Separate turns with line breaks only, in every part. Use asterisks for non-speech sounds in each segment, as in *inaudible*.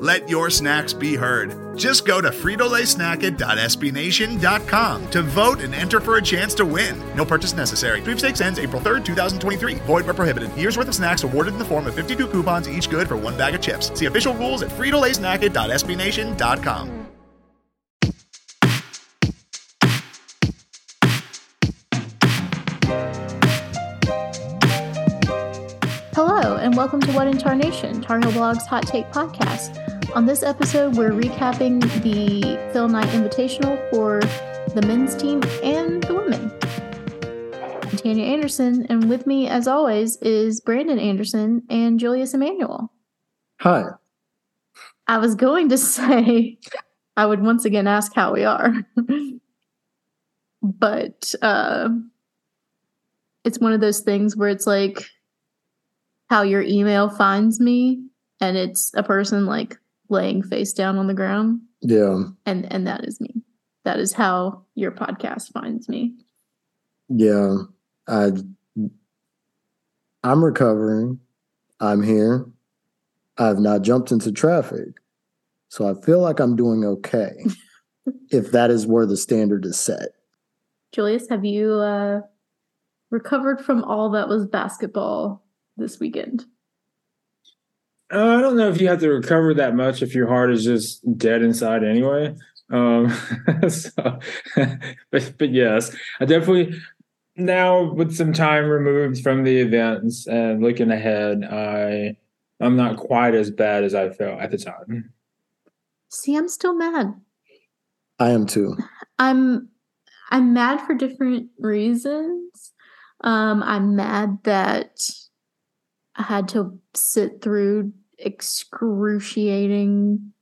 Let your snacks be heard. Just go to fritolaysnacket.sbnation.com to vote and enter for a chance to win. No purchase necessary. Sweepstakes ends April 3rd, 2023. Void where prohibited. Year's worth of snacks awarded in the form of 52 coupons, each good for one bag of chips. See official rules at fritolaysnacket.sbnation.com.
Hello, and welcome to What in Tarnation, Tar Heel Blog's Hot Take Podcast. On this episode, we're recapping the Phil Knight Invitational for the men's team and the women. I'm Tanya Anderson, and with me, as always, is Brandon Anderson and Julius Emanuel.
Hi.
I was going to *laughs* say I would once again ask how we are, but uh, it's one of those things where it's like how your email finds me, and it's a person like laying face down on the ground,
Yeah.
and and that is me. That is how your podcast finds me.
Yeah. I I'm recovering. I'm here. I've not jumped into traffic. So I feel like I'm doing okay. *laughs* if that is where the standard is set.
Julius, have you uh, recovered from all that was basketball this weekend?
Uh, I don't know if you have to recover that much if your heart is just dead inside anyway. Um, *laughs* so, *laughs* but, but yes, I definitely now with some time removed from the events and looking ahead, I I'm not quite as bad as I felt at the time.
See, I'm still mad.
I am too.
I'm I'm mad for different reasons. Um, I'm mad that I had to sit through excruciating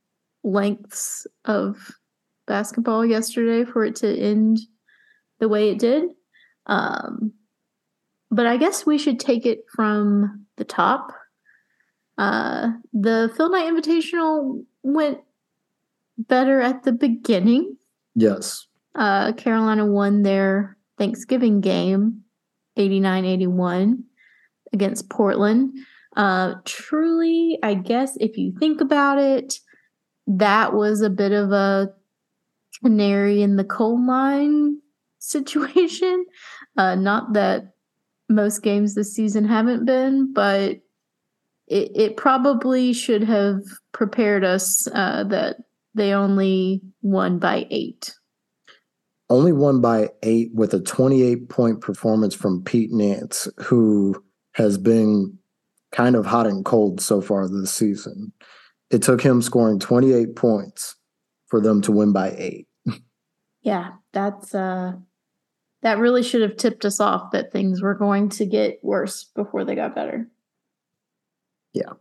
lengths of basketball yesterday for it to end the way it did. Um, but I guess we should take it from the top. Uh, the Phil Knight Invitational went better at the beginning.
Yes.
Uh, Carolina won their Thanksgiving game 89 81 against Portland. Uh, truly, I guess if you think about it, that was a bit of a canary in the coal mine *laughs* situation. Uh, not that most games this season haven't been, but it, it probably should have prepared us uh, that they only won by eight.
Only won by eight with a 28 point performance from Pete Nance, who has been kind of hot and cold so far this season. It took him scoring 28 points for them to win by eight. *laughs*
Yeah, that's uh that really should have tipped us off that things were going to get worse before they got better. Yeah.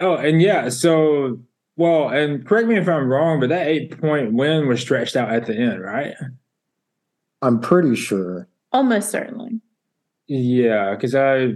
Oh, and yeah, so well, and correct me if I'm wrong, but that eight point win was stretched out at the end, right?
I'm pretty sure.
Almost certainly.
Yeah, because I,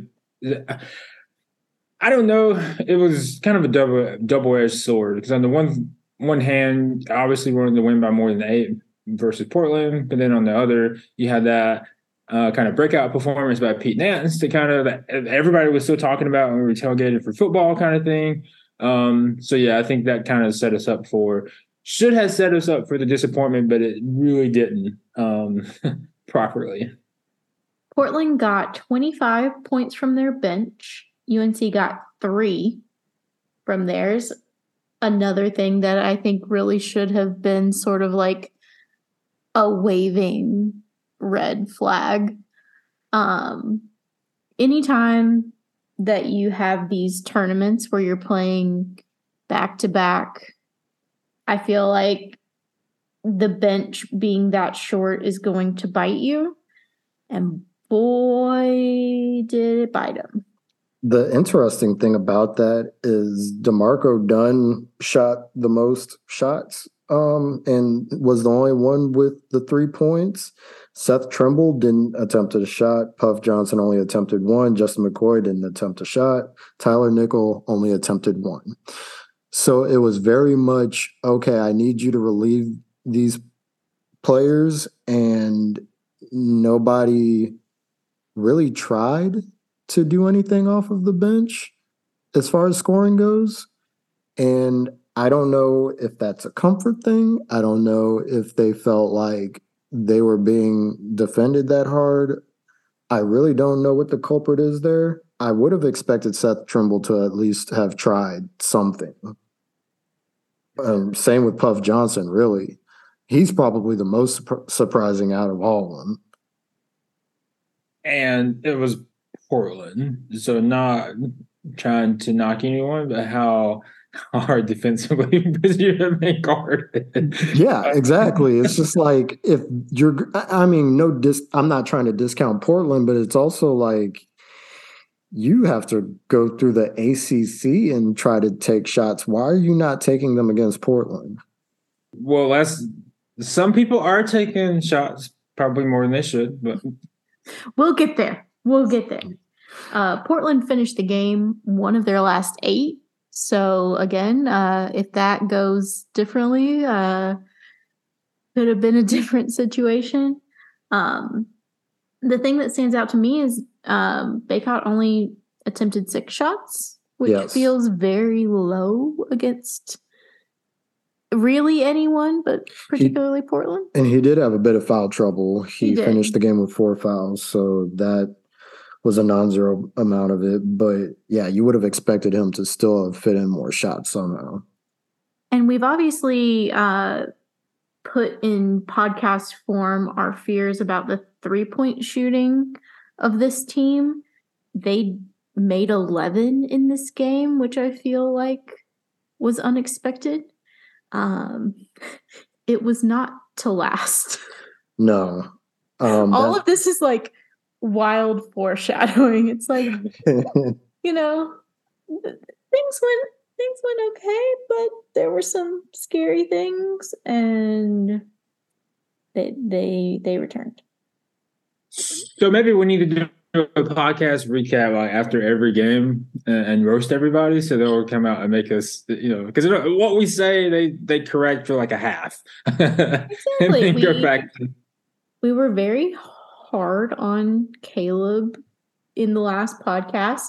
I don't know. It was kind of a double double edged sword because on the one one hand, obviously wanted to win by more than eight versus Portland, but then on the other, you had that uh, kind of breakout performance by Pete Nance to kind of everybody was still talking about when we were tailgated for football kind of thing. Um, so yeah, I think that kind of set us up for should have set us up for the disappointment, but it really didn't um, *laughs* properly.
Portland got 25 points from their bench. UNC got three from theirs. Another thing that I think really should have been sort of like a waving red flag. Um, anytime that you have these tournaments where you're playing back to back, I feel like the bench being that short is going to bite you. And boy, did it bite him.
The interesting thing about that is D'Marco Dunn shot the most shots um, and was the only one with the three points. Seth Trimble didn't attempt a shot. Puff Johnson only attempted one. Justin McCoy didn't attempt a shot. Tyler Nickel only attempted one. So it was very much okay. I need you to relieve these players, and nobody really tried to do anything off of the bench as far as scoring goes. And I don't know if that's a comfort thing. I don't know if they felt like they were being defended that hard. I really don't know what the culprit is there. I would have expected Seth Trimble to at least have tried something. Um, same with Puff Johnson, really. He's probably the most surprising out of all of them.
And it was Portland. So not trying to knock anyone, but how hard defensively *laughs* because you're the main guard.
yeah, *laughs* exactly. It's just like if you're I mean, no dis I'm not trying to discount Portland, but it's also like you have to go through the ACC and try to take shots. Why are you not taking them against Portland?
Well, that's some people are taking shots probably more than they should, but
we'll get there. We'll get there. Uh, Portland finished the game one of their last eight. So again, uh, if that goes differently, uh, could have been a *laughs* different situation. Um, the thing that stands out to me is um, Bacot only attempted six shots, which yes. feels very low against really anyone, but particularly
he,
Portland.
And he did have a bit of foul trouble. He, he finished the game with four fouls, so that was a non-zero amount of it. But yeah, you would have expected him to still have fit in more shots somehow.
And we've obviously uh, put in podcast form our fears about the three-point shooting of this team. They made 11 in this game, which I feel like was unexpected. Um, *laughs* it was not to last.
No.
Um, All that... of this is like wild foreshadowing. *laughs* It's like, *laughs* you know, things went things went okay, but there were some scary things, and they they they returned.
So maybe we need to do a podcast recap like after every game and, and, roast everybody, so they'll come out and make us, you know, because what we say they they correct for like a half, *laughs* exactly. and then
we, go back. We were very hard on Caleb in the last podcast,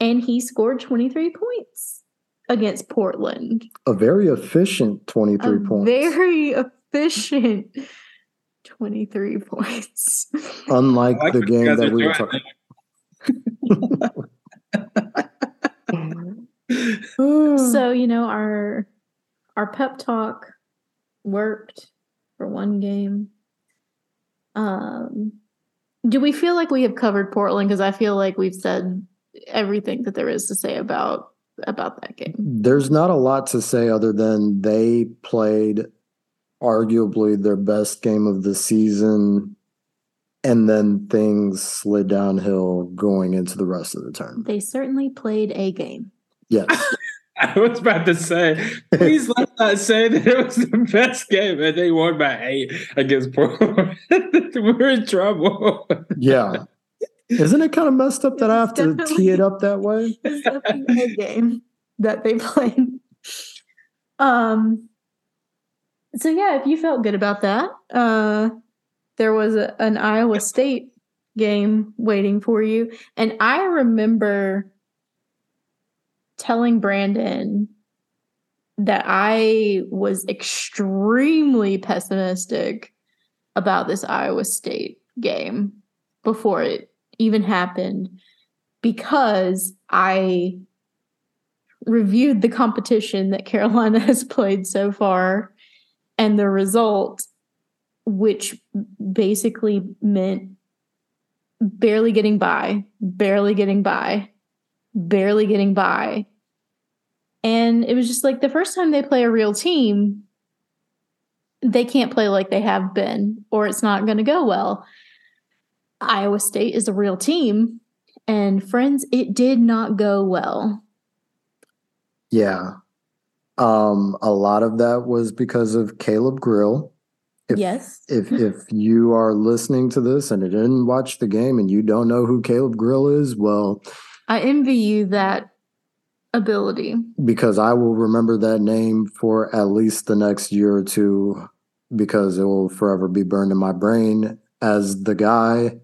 and he scored twenty three points against Portland.
A very efficient twenty three points.
Very efficient 23 points.
Unlike like the game that we were talking *laughs*
so, you know, our our pep talk worked for one game. Um do we feel like we have covered Portland because I feel like we've said everything that there is to say about about that game.
There's not a lot to say other than they played arguably their best game of the season and then things slid downhill going into the rest of the term.
They certainly played a game.
Yes. *laughs*
I was about to say, please let that say that it was the best game and they won by eight against Portland. *laughs* We're in trouble.
Yeah. Isn't it kind of messed up that I have to tee it up that way?
It's definitely a game that they played. Um so yeah, if you felt good about that, uh, there was a, an Iowa State game waiting for you, and I remember telling Brandon that I was extremely pessimistic about this Iowa State game before it even happened because I reviewed the competition that Carolina *laughs* has played so far and the result, which basically meant barely getting by, barely getting by, barely getting by. And it was just like the first time they play a real team, they can't play like they have been, or it's not going to go well. Iowa State is a real team, And friends, it did not go well.
Yeah. Um, a lot of that was because of Caleb Grill. If,
yes.
If *laughs* if you are listening to this and you didn't watch the game and you don't know who Caleb Grill is, well,
I envy you that ability
because I will remember that name for at least the next year or two because it will forever be burned in my brain as the guy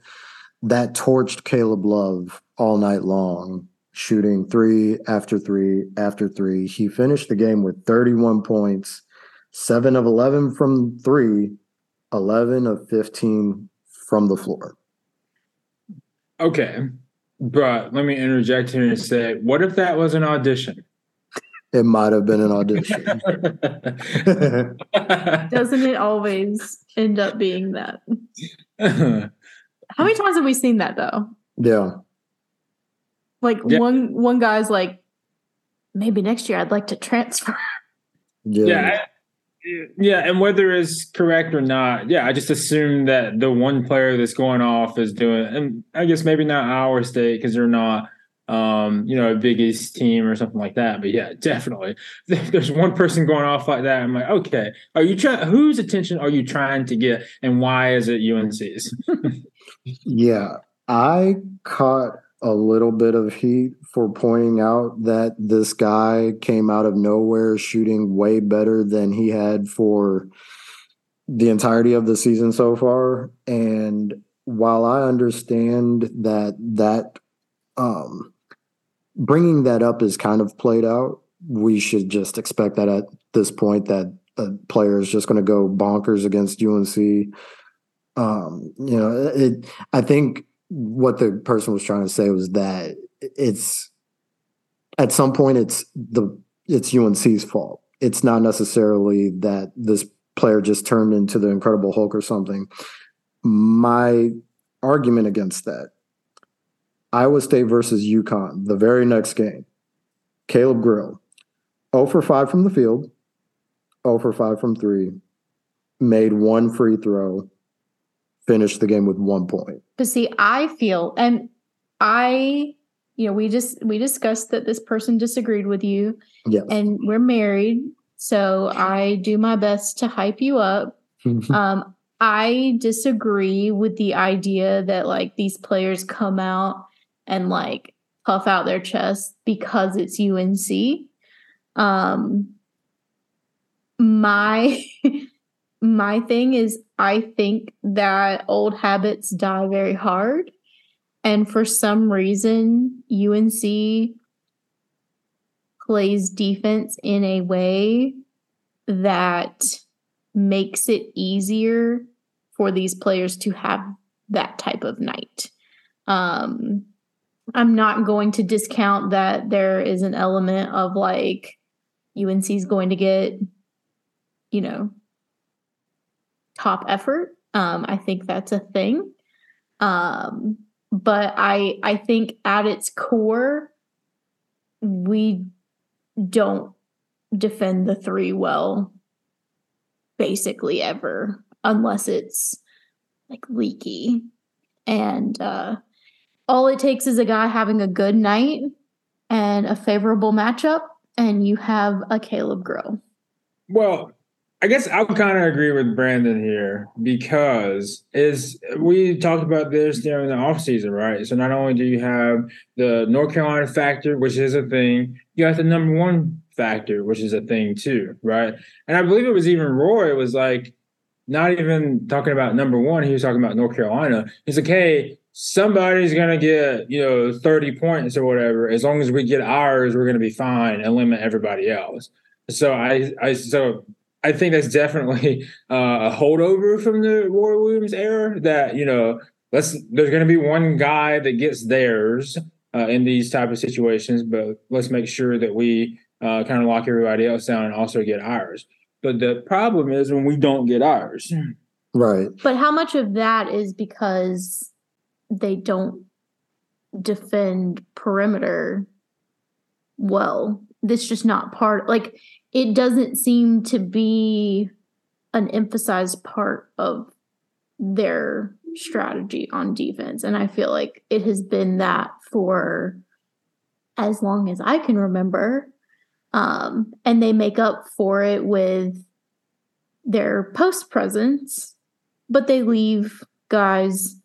that torched Caleb Love all night long, shooting three after three after three. He finished the game with 31 points, seven of 11 from three, 11 of 15 from the floor.
Okay. But let me interject here and say, what if that was an audition?
It might have been an audition. *laughs*
Doesn't it always end up being that? *laughs* How many times have we seen that though?
Yeah.
Like
Yeah.
one one guy's like, maybe next year I'd like to transfer.
Yeah.
yeah. Yeah, and whether it's correct or not, yeah, I just assume that the one player that's going off is doing, and I guess maybe not Iowa State because they're not, um, you know, a Big East team or something like that. But yeah, *laughs* definitely, if there's one person going off like that, I'm like, okay, are you trying? Whose attention are you trying to get, and why is it UNC's? *laughs*
Yeah, I caught a little bit of heat for pointing out that this guy came out of nowhere shooting way better than he had for the entirety of the season so far. And while I understand that that um, bringing that up is kind of played out, we should just expect that at this point that a player is just going to go bonkers against UNC um you know it i think what the person was trying to say was that it's at some point it's the it's unc's fault. It's not necessarily that this player just turned into the incredible hulk or something. My argument against that iowa state versus UConn the very next game caleb grill 0 for 5 from the field 0 for 5 from 3 made one free throw finished the game with one point.
But see, I feel and I, you know, we just we discussed that this person disagreed with you
Yes.
and we're married. So I do my best to hype you up. Um, I disagree with the idea that like these players come out and like puff out their chest because it's UNC. Um, my *laughs* my thing is I think that old habits die very hard. And for some reason, UNC plays defense in a way that makes it easier for these players to have that type of night. Um, I'm not going to discount that there is an element of like UNC is going to get, you know, top effort. Um, I think that's a thing. Um, but I I think at its core, we don't defend the three well basically ever unless it's like leaky and uh all it takes is a guy having a good night and a favorable matchup and you have a Caleb Grill.
Well, I guess I'll kind of agree with Brandon here because is we talked about this during the offseason, right? So not only do you have the North Carolina factor, which is a thing, you have the number one factor, which is a thing too, right? And I believe it was even Roy was like not even talking about number one, he was talking about North Carolina. He's like, hey, somebody's gonna get, you know, 30 points or whatever. As long as we get ours, we're gonna be fine and limit everybody else. So I I so I think that's definitely uh, a holdover from the Roy Williams era. That you know, let's there's going to be one guy that gets theirs uh, in these type of situations, but let's make sure that we uh, kind of lock everybody else down and also get ours. But the problem is when we don't get ours.
right.
But how much of that is because they don't defend perimeter well? That's just not part like it doesn't seem to be an emphasized part of their strategy on defense. And I feel like it has been that for as long as I can remember. Um, and they make up for it with their post presence, but they leave guys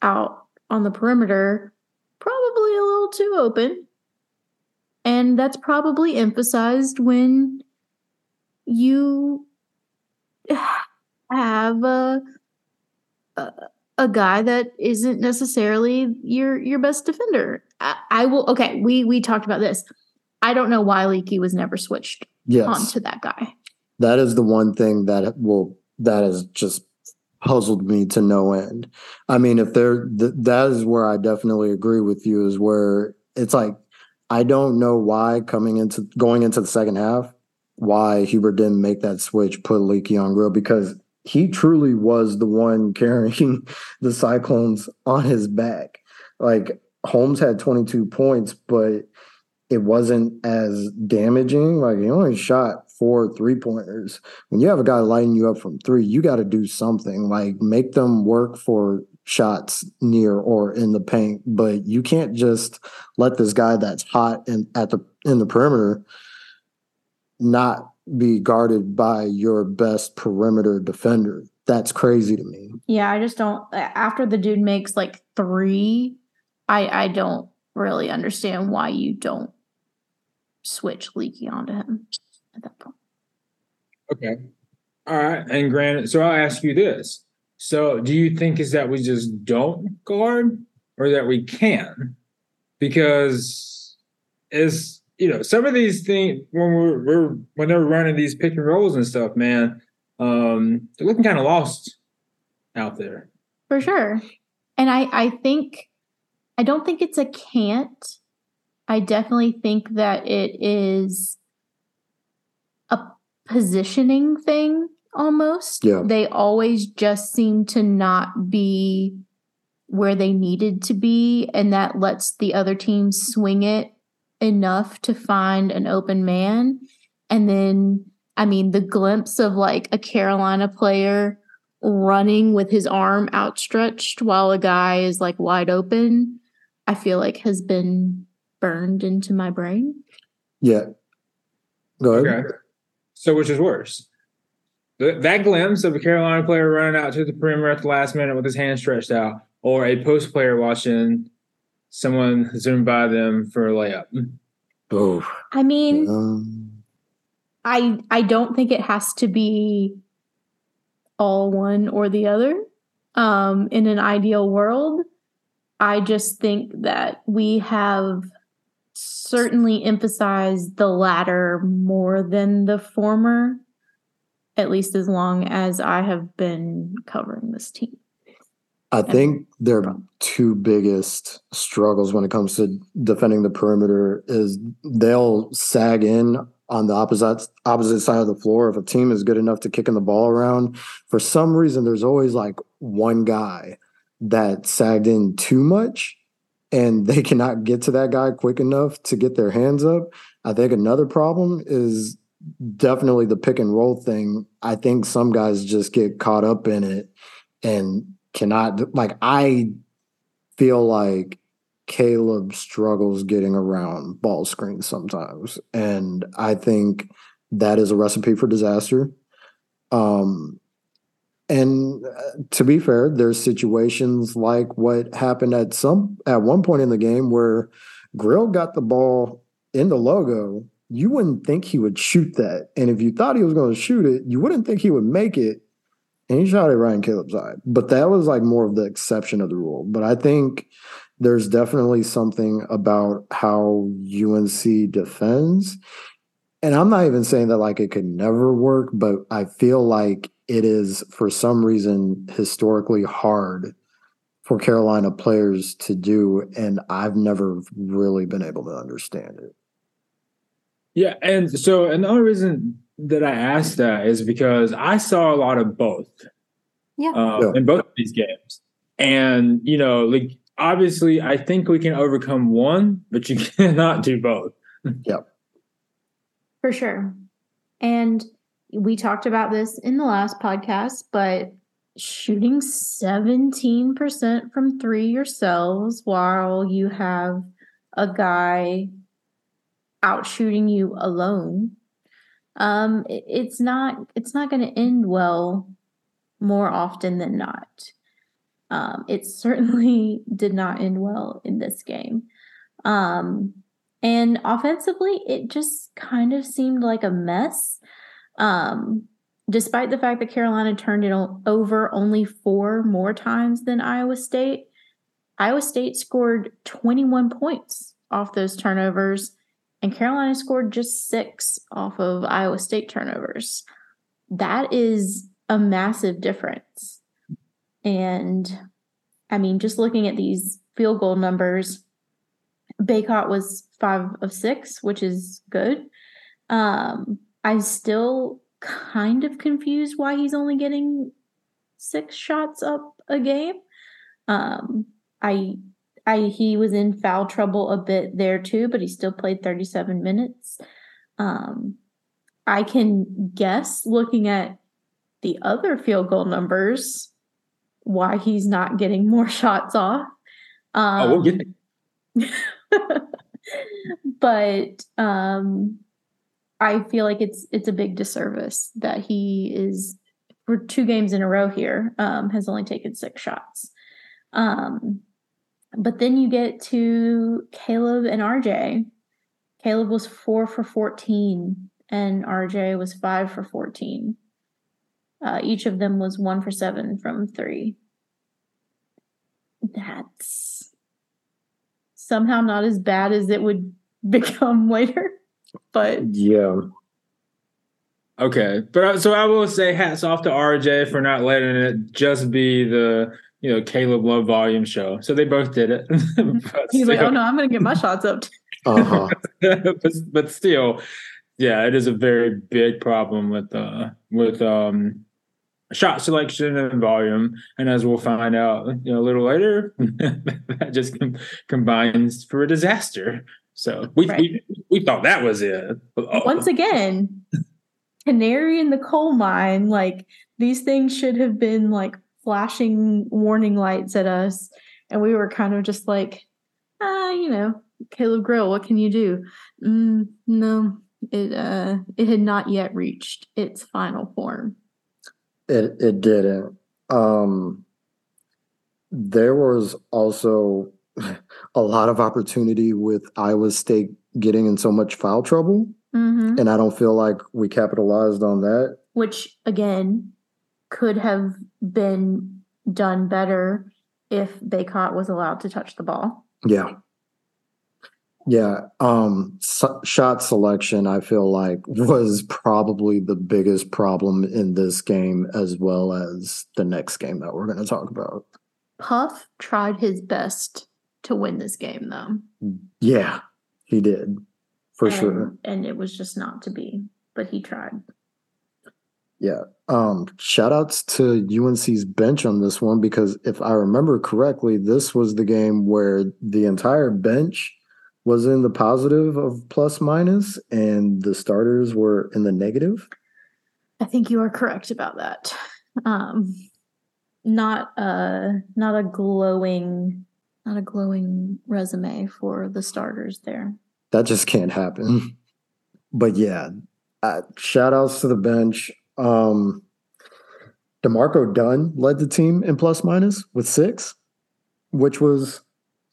out on the perimeter probably a little too open. And that's probably emphasized when you have a, a, a guy that isn't necessarily your your best defender. I, I, will okay, we we talked about this. I don't know why Leaky was never switched
yes.
onto that guy.
That is the one thing that will that has just puzzled me to no end. I mean, if there th- that is where I definitely agree with you is where it's like I don't know why coming into going into the second half why Hubert didn't make that switch, put Leaky on Grill because he truly was the one *laughs* carrying the Cyclones on his back. Like Holmes had 22 points, but it wasn't as damaging. Like he only shot four three pointers. When you have a guy lighting you up from three, you got to do something like make them work for shots near or in the paint. But you can't just let this guy that's hot and at the in the perimeter not be guarded by your best perimeter defender. That's crazy to me.
Yeah, I just don't. After the dude makes like three, I I don't really understand why you don't switch Leaky onto him at that point.
Okay. All right. And granted, so I'll ask you this. So do you think is that we just don't guard or that we can? Because is you know, some of these things when we're, we're when they're running these pick and rolls and stuff, man, um, they're looking kind of lost out there.
For sure. And I I think I don't think it's a can't. I definitely think that it is a positioning thing almost.
Yeah.
They always just seem to not be where they needed to be and that lets the other team swing it enough to find an open man. And then, I mean, the glimpse of like a Carolina player running with his arm outstretched while a guy is like wide open, I feel like has been burned into my brain.
Yeah. Go ahead.
Okay. So, which is worse? That glimpse of a Carolina player running out to the perimeter at the last minute with his hand stretched out, or a post player watching someone zoom by them for a layup.
Oh,
I mean, um, I I don't think it has to be all one or the other. Um, in an ideal world, I just think that we have certainly emphasized the latter more than the former, at least as long as I have been covering this team.
I think their two biggest struggles when it comes to defending the perimeter is they'll sag in on the opposite opposite side of the floor. If a team is good enough to kicking the ball around, for some reason there's always like one guy that sagged in too much and they *laughs* cannot get to that guy quick enough to get their hands up. I think another problem is definitely the pick and roll thing. I think some guys just get caught up in it and cannot like I feel like Caleb struggles getting around ball screens sometimes. And I think that is a recipe for disaster. Um and uh, to be fair, there's situations like what happened at some at one point in the game where Grill got the ball in the logo. You wouldn't think he would shoot that. And if you thought he was going to shoot it, you wouldn't think he would make it and he shot at Ryan Caleb's eye. But that was like more of the exception of the rule. But I think there's definitely something about how UNC defends. And I'm not even saying that like it could never work, but I feel like it is for some reason historically hard for Carolina players to do. And I've never really been able to understand it.
Yeah. And so, another reason that I asked that is because I saw a lot of both.
Yeah.
Uh, yeah. In both of these games. And, you know, like obviously I think we can overcome one, but you *laughs* cannot do both.
Yep.
For sure. And we talked about this in the last podcast, but shooting 17% from three yourselves while you have a guy out shooting you alone um it, it's not it's not going to end well more often than not. Um it certainly *laughs* did not end well in this game. Um and offensively it just kind of seemed like a mess. Um despite the fact that Carolina turned it over only four more times than Iowa State, Iowa State scored 21 points off those turnovers, and Carolina scored just six off of Iowa State turnovers. That is a massive difference. And I mean, just looking at these field goal numbers, Bacot was five of six, which is good. Um, I still kind of confused why he's only getting six shots up a game. Um, I, I he was in foul trouble a bit there too, but he still played 37 minutes. Um, I can guess looking at the other field goal numbers why he's not getting more *laughs* shots off. Um,
oh, we'll get *laughs*
but um, I feel like it's it's a big disservice that he is for two games in a row here um, has only taken six shots. Um, but then you get to Caleb and RJ. Caleb was four for 14, and RJ was five for 14. Uh, each of them was one for seven from three. That's somehow not as bad as it would *laughs* become later. But
yeah.
Okay, but so I will say hats off to RJ for not letting it just be the you know Caleb Love volume show. So they both did it. *laughs*
He's still, like, oh no, I'm gonna get my shots up. *laughs*
uh-huh. *laughs*
but, but still, yeah, it is a very big problem with uh with um shot selection and volume. And as we'll find out, you know, a little later, that just com- combines for a disaster. So we, right. we, we thought that was it.
Oh. Once again, canary in the coal mine. Like these things should have been like flashing warning lights at us, and we were kind of just like, ah, you know, Caleb Grill, what can you do? Mm, no, it uh, it had not yet reached its final form.
It it didn't. Um, there was also *laughs* a lot of opportunity with Iowa State getting in so much foul trouble.
Mm-hmm.
And I don't feel like we capitalized on that.
Which, again, could have been done better if Bacot was allowed to touch the ball.
Yeah. Yeah. Um, so shot selection, I feel like, was probably the biggest problem in this game, as well as the next game that we're going to talk about.
Puff tried his best to win this game, though.
Yeah, he did for
and,
sure.
And it was just not to be, but he tried.
Yeah. Um, shout outs to UNC's bench on this one because if I remember correctly, this was the game where the entire bench was in the positive of plus minus and the starters were in the negative.
I think you are correct about that. Um, not a not a glowing not a glowing resume for the starters there.
That just can't happen. But yeah, uh, shout outs to the bench. Um, D'Marco Dunn led the team in plus minus with six, which was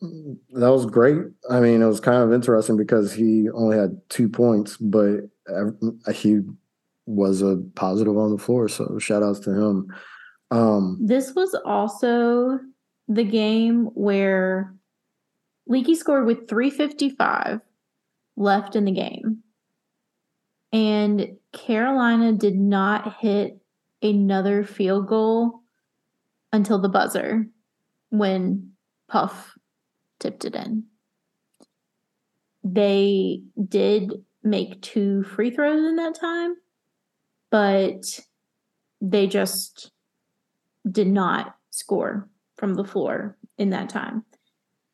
that was great. I mean, it was kind of interesting because he only had two points, but he was a positive on the floor. So shout outs to him. Um,
this was also the game where Leaky scored with 355 left in the game. And Carolina did not hit another field goal until the buzzer when Puff tipped it in. They did make two free throws in that time, but they just did not score from the floor in that time.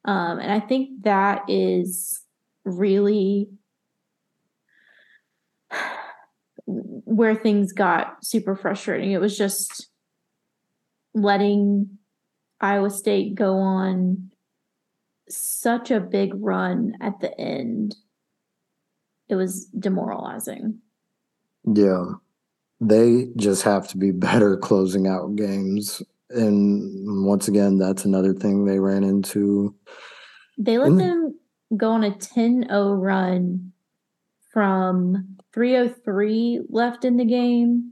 Um, and I think that is really where things got super frustrating. It was just letting Iowa State go on such a big run at the end. It was demoralizing.
Yeah. They just have to be better closing out games. And once again, that's another thing they ran into.
They let
Mm.
them go on a 10 0 run from 303 left in the game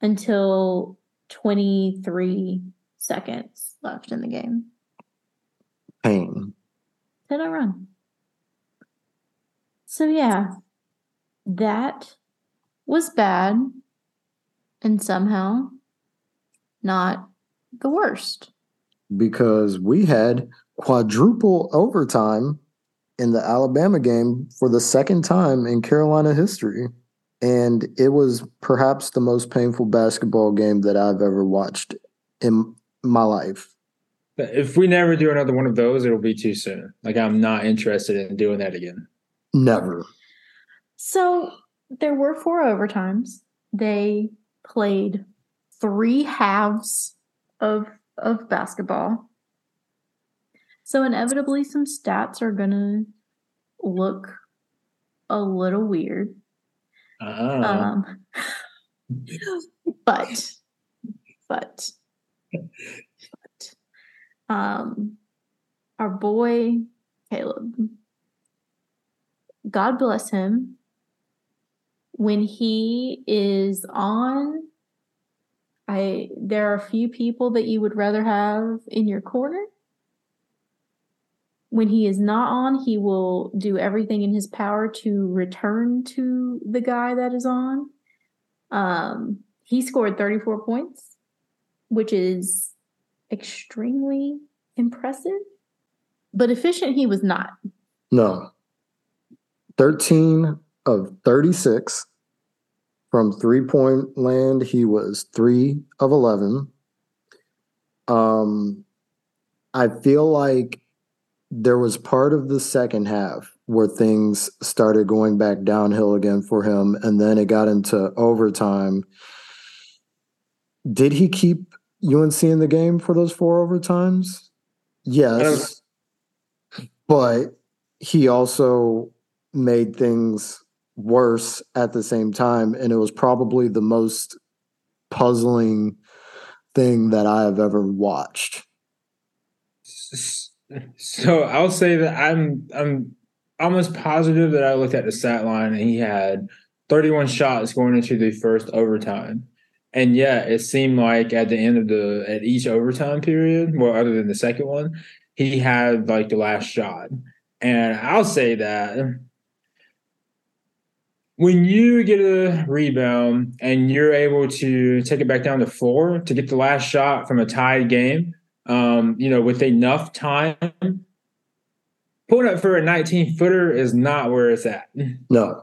until 23 seconds left in the game.
Pain.
10 0 run. So, yeah, that was bad and somehow not the worst.
because we had quadruple overtime in the Alabama game for the second time in Carolina history. And it was perhaps the most painful basketball game that I've ever watched in my life.
If we never do another one of those, it'll be too soon. Like I'm not interested in doing that again.
Never.
So there were four overtimes. They played three halves of of basketball. So inevitably some stats are gonna look a little weird.
Uh,
Um but but but um our boy Caleb God bless him when he is on I there are a few people that you would rather have in your corner. When he is not on, he will do everything in his power to return to the guy that is on. Um, he scored 34 points, which is extremely impressive. But efficient he was not.
No. 13 of 36 from three point land. He was three of 11. Um, I feel like there was part of the second half where things started going back downhill again for him, and then it got into overtime. Did he keep UNC in the game for those four overtimes? Yes. Um, but he also made things worse at the same time. And it was probably the most puzzling thing that I have ever watched.
So I'll say that I'm I'm almost positive that I looked at the stat line and he had 31 shots going into the first overtime. And yeah, it seemed like at the end of the at each overtime period, well, other than the second one, he had like the last shot. And I'll say that when you get a rebound and you're able to take it back down to four to get the last shot from a tied game, um, you know, with enough time, pulling up for a 19 footer is not where it's at,
No.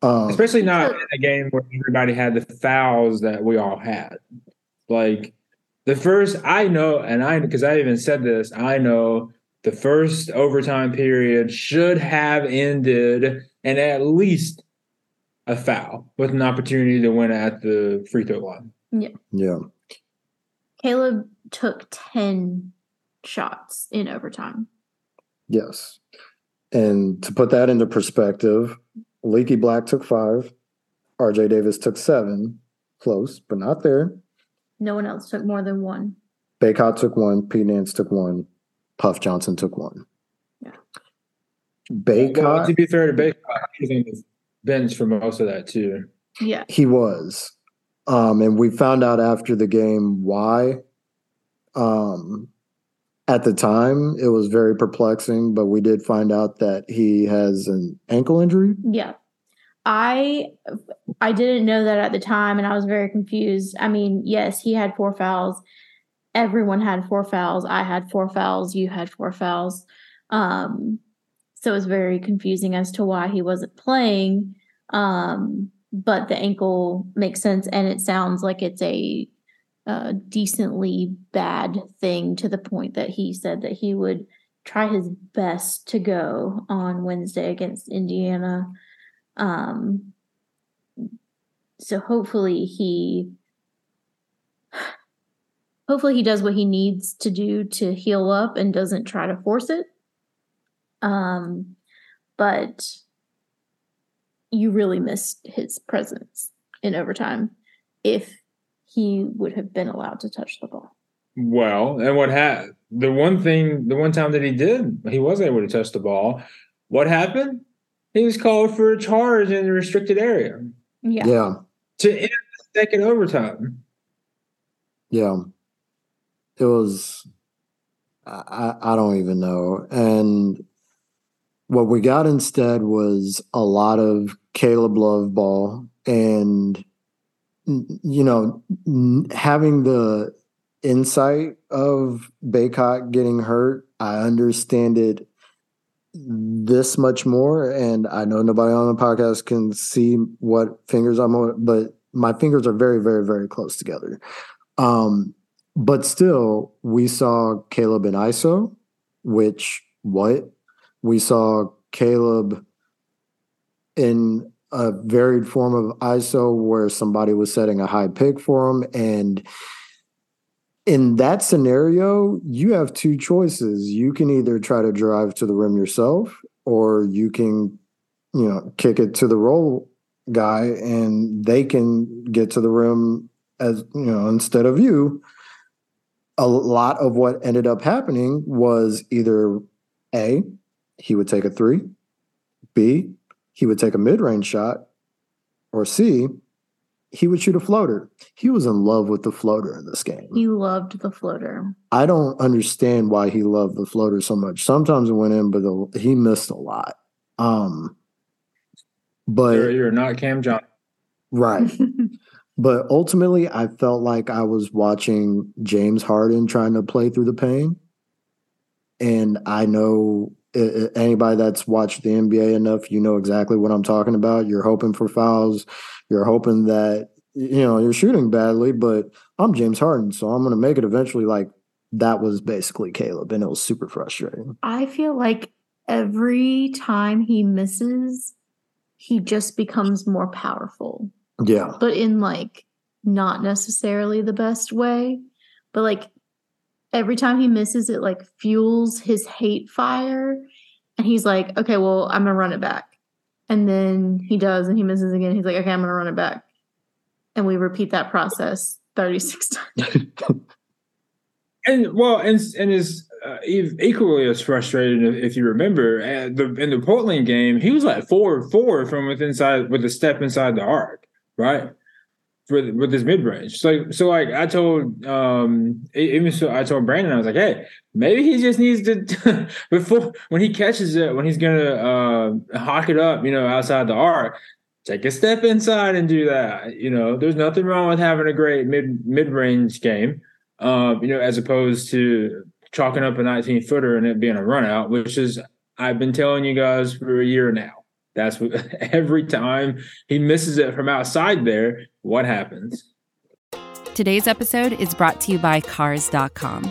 Um,
especially not in a game where everybody had the fouls that we all had. Like the first, I know, and I, because I even said this, I know the first overtime period should have ended and at least a foul with an opportunity to win at the free throw line.
Yeah. Yeah.
Caleb took 10 shots in overtime.
Yes. And to put that into perspective, Leaky Black took five, RJ Davis took seven, close, but not there.
No one else took more than one.
Bacot took one, Pete Nance took one, Puff Johnson took one.
Yeah.
Well,
Bacot,
to be fair to Bacot, he was on the bench for most of that too.
Yeah.
he was. Um, and we found out after the game why. Um, at the time, it was very perplexing, but we did find out that he has an ankle injury.
Yeah. I I didn't know that at the time and I was very confused. I mean, yes, he had four fouls. Everyone had four fouls. I had four fouls, you had four fouls. Um so it was very confusing as to why he wasn't playing. Um but the ankle makes sense and it sounds like it's a decently bad thing to the point that he said that he would try his best to go on Wednesday against Indiana. Um, so hopefully he hopefully he does what he needs to do to heal up and doesn't try to force it. Um, but you really missed his presence in overtime if he would have been allowed to touch the ball.
Well, and what happened? The one thing, the one time that he did, he was able to touch the ball. What happened? He was called for a charge in the restricted area.
Yeah.
Yeah.
To end the second overtime.
Yeah. It was I I don't even know. And what we got instead was a lot of Caleb Love ball and you know having the insight of Bacot getting hurt, I understand it this much more. And I know nobody on the podcast can see what fingers I'm on, but my fingers are very, very, very close together. Um, but still, we saw Caleb and ISO, which what? We saw Caleb in a varied form of ISO where somebody was setting a high pick for him. And in that scenario, you have two choices. You can either try to drive to the rim yourself, or you can, you know, kick it to the roll guy and they can get to the rim as, you know, instead of you. A lot of what ended up happening was either A, he would take a three, B, he would take a mid range shot, or C, he would shoot a floater. He was in love with the floater in this game.
He loved the floater.
I don't understand why he loved the floater so much. Sometimes it went in, but the, he missed a lot. Um, but
You're, you're not Cam Johnson.
right. *laughs* but ultimately, I felt like I was watching James Harden trying to play through the pain. And I know anybody that's watched the NBA enough, you know exactly what I'm talking about. You're hoping for fouls. You're hoping that you know you're shooting badly, but I'm James Harden, so I'm going to make it eventually. Like that was basically Caleb, and it was super frustrating.
I feel like every time he misses, he just becomes more powerful,
Yeah,
but in like not necessarily the best way. But like every time he misses, it like fuels his hate fire. And he's like, okay, well, I'm going to run it back. And then he does, and he misses again. He's like, okay, I'm going to run it back. And we repeat that process 36 *laughs* times.
And well, and and is uh, equally as frustrated if, you remember the in the Portland game, he was like four four from within inside with a step inside the arc, right? For with his mid range, so so like I told um even so I told Brandon I was like, hey, maybe he just needs to *laughs* before when he catches it when he's gonna uh hawk it up, you know, outside the arc, take a step inside and do that. You know, there's nothing wrong with having a great mid mid range game um, you know, as opposed to chalking up a 19 footer and it being a run out, which is I've been telling you guys for a year now. That's what *laughs* every time he misses it from outside there, what happens?
Today's episode is brought to you by Cars.com.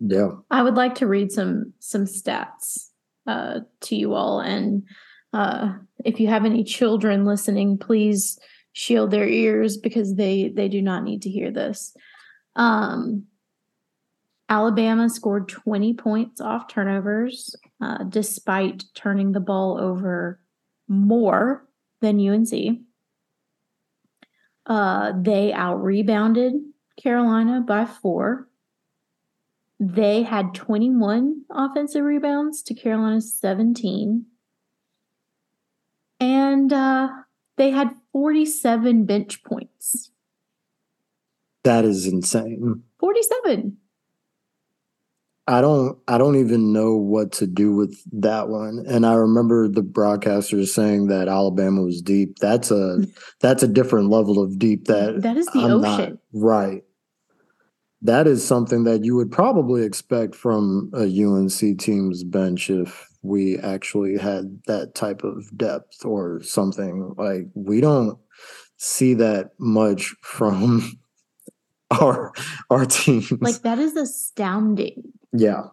Yeah.
I would like to read some some stats uh, to you all, and uh, if you have any children listening, please shield their ears because they they do not need to hear this. Um, Alabama scored 20 points off turnovers, uh, despite turning the ball over more than UNC. Uh, they out rebounded Carolina by four. They had 21 offensive rebounds to Carolina's 17. And uh, they had 47 bench points.
That is insane.
47.
I don't I don't even know what to do with that one. And I remember the broadcasters saying that Alabama was deep. That's a *laughs* that's a different level of deep that
That is the
I'm
ocean.
right. That is something that you would probably expect from a UNC team's bench if we actually had that type of depth or something. Like we don't see that much from *laughs* our our teams.
Like that is astounding.
yeah.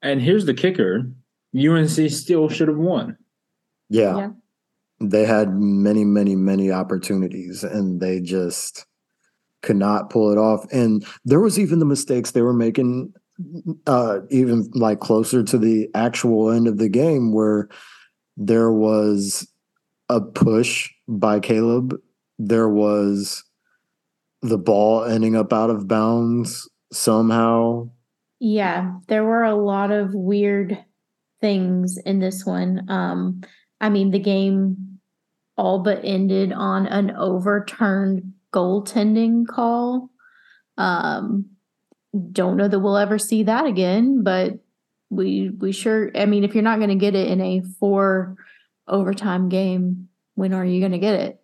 And here's the kicker: UNC still should have won.
Yeah.
Yeah.
They had many, many, many opportunities and they just could not pull it off. And there was even the mistakes they were making uh even like closer to the actual end of the game where there was a push by Caleb. There was the ball ending up out of bounds somehow.
Yeah, there were a lot of weird things in this one. Um, I mean, the game all but ended on an overturned goaltending call. Um, don't know that we'll ever see that again, but we we sure. I mean, if you're not going to get it in a four overtime game, when are you going to get it?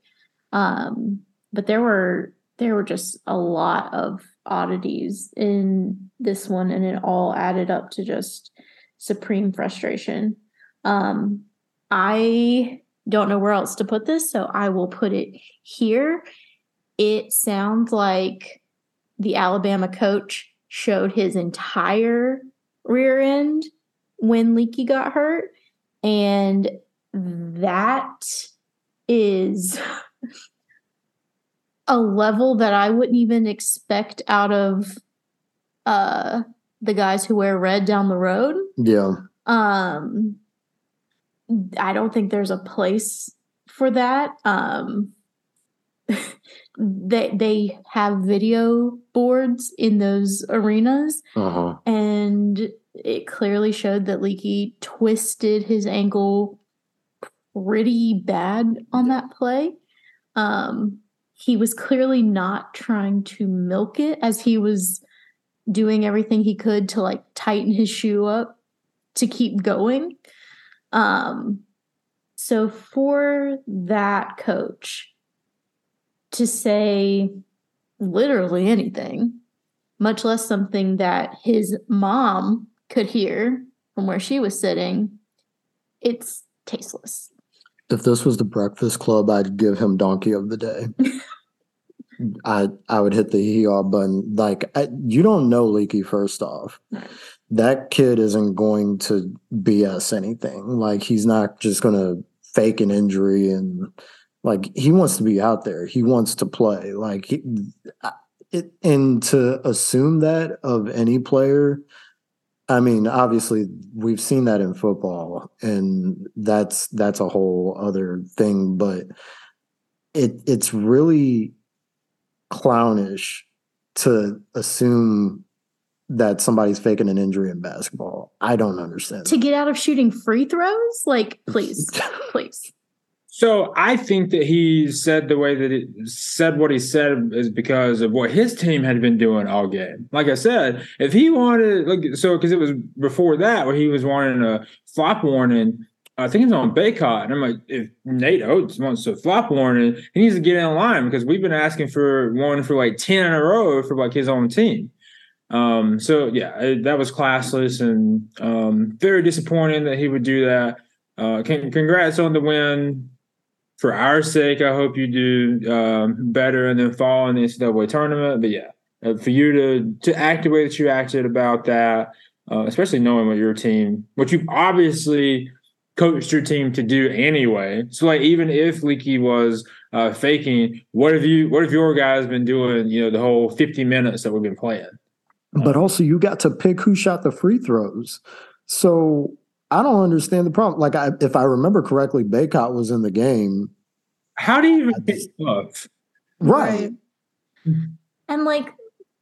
Um, but there were there were just a lot of oddities in this one, and it all added up to just supreme frustration. Um, I don't know where else to put this, so I will put it here. It sounds like the Alabama coach showed his entire rear end when Leaky got hurt, and that is *laughs* a level that I wouldn't even expect out of uh the guys who wear red down the road.
Yeah.
Um I don't think there's a place for that. Um *laughs* they they have video boards in those arenas
Uh-huh.
and it clearly showed that Leaky twisted his ankle pretty bad on that play. Um, he was clearly not trying to milk it as he was doing everything he could to like tighten his shoe up to keep going. Um, so for that coach to say literally anything, much less something that his mom could hear from where she was sitting, it's tasteless.
If this was the Breakfast Club, I'd give him Donkey of the Day. *laughs* I I would hit the hee haw button. Like I, you don't know Leaky. First off, that kid isn't going to BS anything. Like he's not just going to fake an injury and like he wants to be out there. He wants to play. Like he, it, and to assume that of any player. I mean, obviously, we've seen that in football, and that's that's a whole other thing. But it it's really clownish to assume that somebody's faking an injury in basketball. I don't understand.
To get out of shooting free throws? Like, please, *laughs* please.
So I think that he said the way that he said what he said is because of what his team had been doing all game. Like I said, if he wanted, like, so because it was before that where he was wanting a flop warning. I think it's on Bacot. And I'm like, if Nate Oats wants a flop warning, he needs to get in line because we've been asking for one for like 10 in a row for like his own team. Um, so yeah, it, that was classless and um, very disappointing that he would do that. Uh, congrats on the win. For our sake, I hope you do um, better and then fall in the NCAA tournament. But yeah, uh, for you to to act the way that you acted about that, uh, especially knowing what your team, what you obviously coached your team to do anyway. So like, even if Leaky was uh, faking, what have you? What have your guys been doing? You know, the whole fifty minutes that we've been playing.
but also, you got to pick who shot the free throws. So I don't understand the problem. Like, I, if I remember correctly, Bacot was in the game,
How do you even pick stuff?
right?
And like,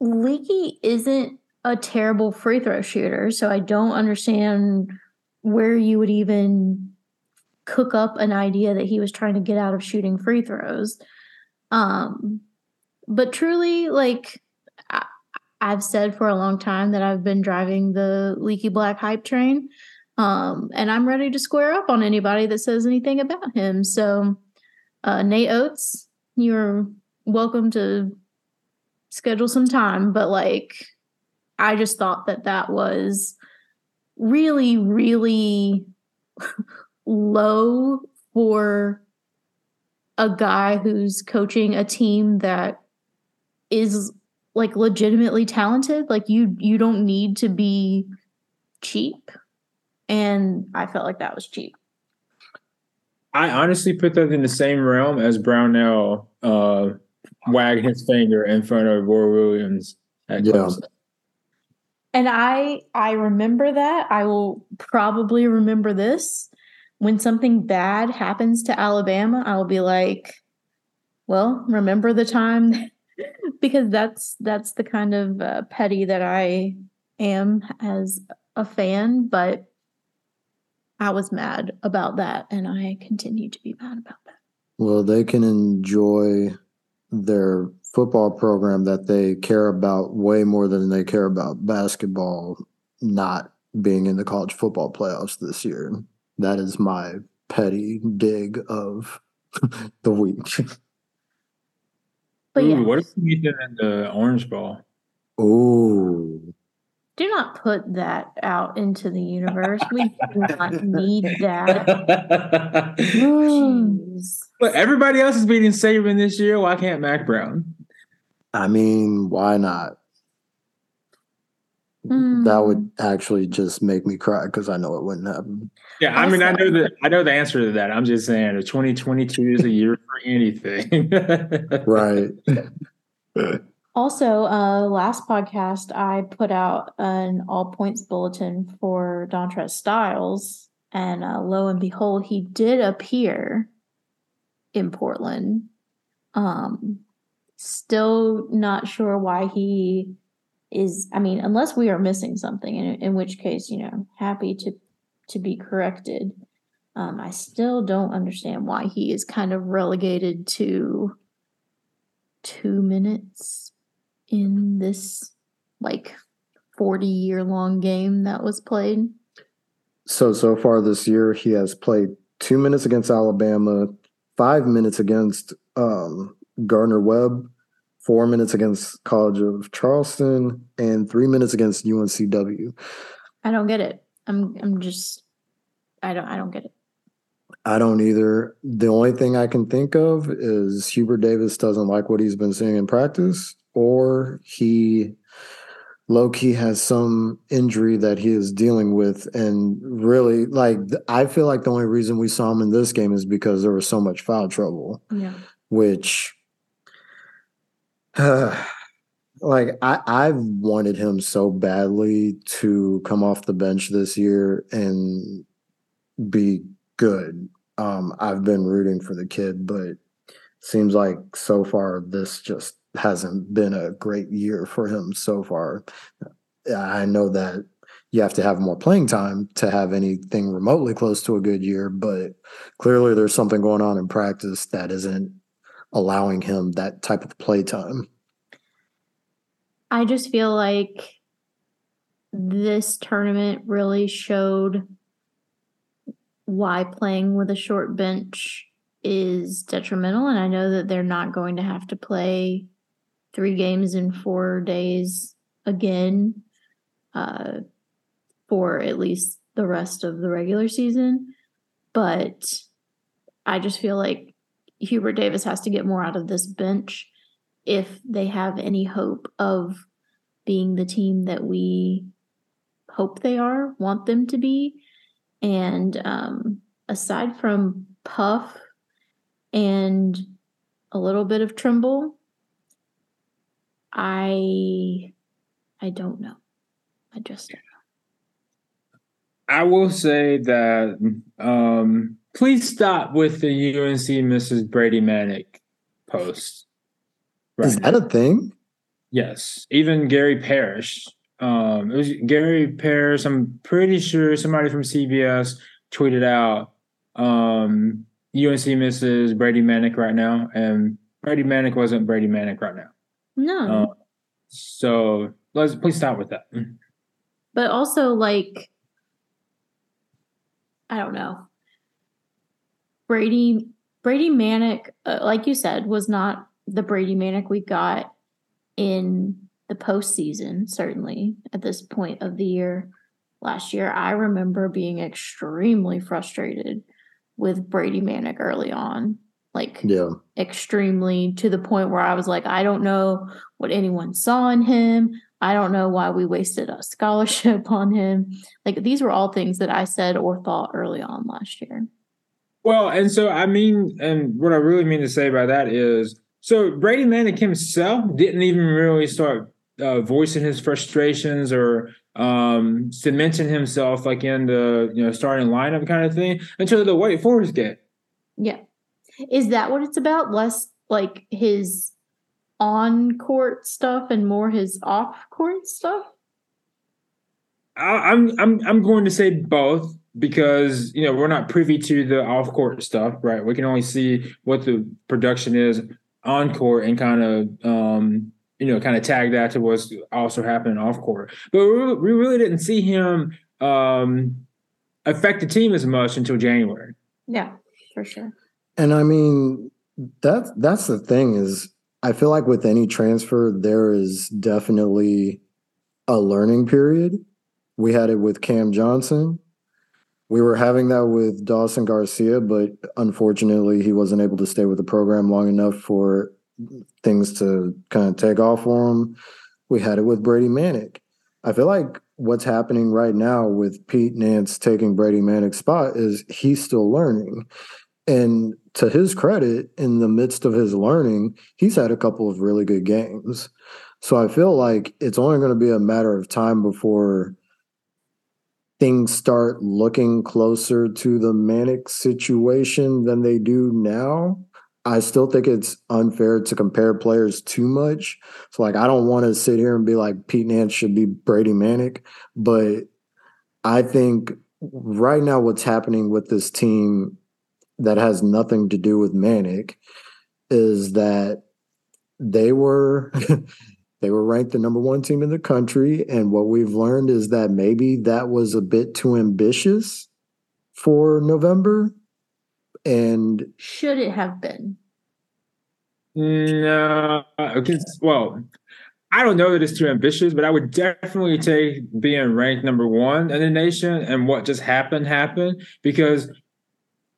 Leaky isn't a terrible free throw shooter, so I don't understand where you would even cook up an idea that he was trying to get out of shooting free throws. Um, but truly, like I, I've said for a long time that I've been driving the Leaky Black hype train, um, and I'm ready to square up on anybody that says anything about him. So, uh, Nate Oats, you're welcome to schedule some time, but like I just thought that that was really, really *laughs* low for a guy who's coaching a team that is like legitimately talented. Like you, you don't need to be cheap, and I felt like that was cheap.
I honestly put that in the same realm as Brownell uh, wagging his finger in front of Roy Williams at
Yeah.
Clemson.
And I I remember that. I will probably remember this when something bad happens to Alabama. I will be like, well, remember the time *laughs* because that's that's the kind of uh, petty that I am as a fan, but I was mad about that and I continue to be mad about that.
Well, they can enjoy their football program that they care about way more than they care about basketball not being in the college football playoffs this year. That is my petty dig of *laughs* the week.
But
Ooh,
yeah,
what if we did in the Orange Bowl?
Ooh.
Do not put that out into the universe. We do not need that. Jeez. *laughs*
But everybody else is beating Saban this year. Why can't Mack Brown?
I mean, why not? That
Hmm.
would actually just make me cry because I know it wouldn't happen.
Yeah, I mean, I know the I know the answer to that. I'm just saying, 2022 is a year for anything. *laughs*
Right. *laughs*
Also, uh, last podcast, I put out an all points bulletin for Dontrez Styles, and uh, lo and behold, he did appear in Portland. Um, still not sure why he is. I mean, unless we are missing something, in, in which case, you know, happy to to be corrected. Um, I still don't understand why he is kind of relegated to two minutes in this like 40 year long game that was played.
So so far this year, he has played two minutes against Alabama, five minutes against um, Gardner Webb, four minutes against College of Charleston, and three minutes against UNCW.
I don't get it. I'm I'm just I don't I don't get it.
I don't either. The only thing I can think of is Hubert Davis doesn't like what he's been seeing in practice, or he low key has some injury that he is dealing with. And really, like, I feel like the only reason we saw him in this game is because there was so much foul trouble,
Yeah.
which, *sighs* like, I, I've wanted him so badly to come off the bench this year and be good. Um, I've been rooting for the kid, but seems like so far this just hasn't been a great year for him so far. I know that you have to have more playing time to have anything remotely close to a good year, but clearly there's something going on in practice that isn't allowing him that type of play time.
I just feel like this tournament really showed why playing with a short bench is detrimental. And I know that they're not going to have to play three games in four days again uh, for at least the rest of the regular season. But I just feel like Hubert Davis has to get more out of this bench if they have any hope of being the team that we hope they are, want them to be. And um, aside from Puff and a little bit of Trimble, I I don't know. I just don't know.
I will say that um, please stop with the UNC Mrs. Brady Manek post.
Is
Right
that a thing?
Yes, even Gary Parrish. Um, it was Gary Parrish. I'm pretty sure somebody from CBS tweeted out um, UNC misses Brady Manek right now, and Brady Manek wasn't Brady Manek right now.
No.
Uh, so let's please start with that.
but also like I don't know. Brady Brady Manek, uh, like you said, was not the Brady Manek we got in the postseason, certainly at this point of the year last year, I remember being extremely frustrated with Brady Manek early on. Like
Yeah.
extremely to the point where I was like, I don't know what anyone saw in him. I don't know why we wasted a scholarship *laughs* on him. Like these were all things that I said or thought early on last year.
Well, and so I mean, and what I really mean to say by that is, so Brady Manek himself didn't even really start uh, voicing his frustrations or um cementing himself like in the you know starting lineup kind of thing until the Wake Forest game.
Yeah. Is that what it's about? Less like his on court stuff and more his off court stuff?
I, I'm I'm I'm going to say both because you know we're not privy to the off court stuff, right? We can only see what the production is on court and kind of um you know kind of tag that to what's also happening off court. But we, we really didn't see him um affect the team as much until January.
Yeah, for sure.
And I mean, that's that's the thing is I feel like with any transfer, there is definitely a learning period. We had it with Cam Johnson. We were having that with Dawson Garcia, but unfortunately, he wasn't able to stay with the program long enough for things to kind of take off for him. We had it with Brady Manek. I feel like what's happening right now with Pete Nance taking Brady Manek's spot is he's still learning. And to his credit, in the midst of his learning, he's had a couple of really good games. So I feel like it's only going to be a matter of time before things start looking closer to the Manek situation than they do now. I still think it's unfair to compare players too much. So like I don't want to sit here and be like Pete Nance should be Brady Manek, but I think right now what's happening with this team that has nothing to do with Manek is that they were *laughs* they were ranked the number one team in the country. And what we've learned is that maybe that was a bit too ambitious for November. And
Should it have been?
No, because well, I don't know that it's too ambitious, but I would definitely take being ranked number one in the nation and what just happened happened. Because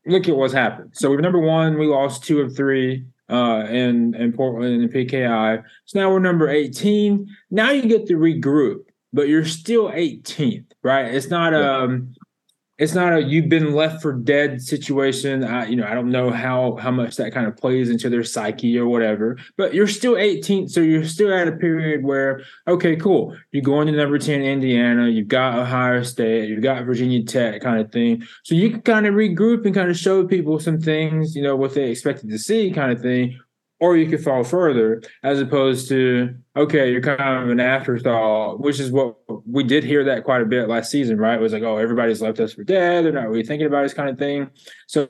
look at what's happened. So we're number one, we lost two of three uh in in Portland and PKI. So now we're number 18. Now you get to regroup, but you're still 18th, right? It's not um it's not a you've been left for dead situation. I, you know, I don't know how how much that kind of plays into their psyche or whatever. But you're still 18, so you're still at a period where okay, cool. You're going to number 10 Indiana. You've got Ohio State. You've got Virginia Tech, kind of thing. So you can kind of regroup and kind of show people some things, you know, what they expected to see, kind of thing. Or you could fall further, as opposed to okay, you're kind of an afterthought, which is what we did hear that quite a bit last season, right? It was like, oh, everybody's left us for dead. They're not really thinking about us, kind of thing. So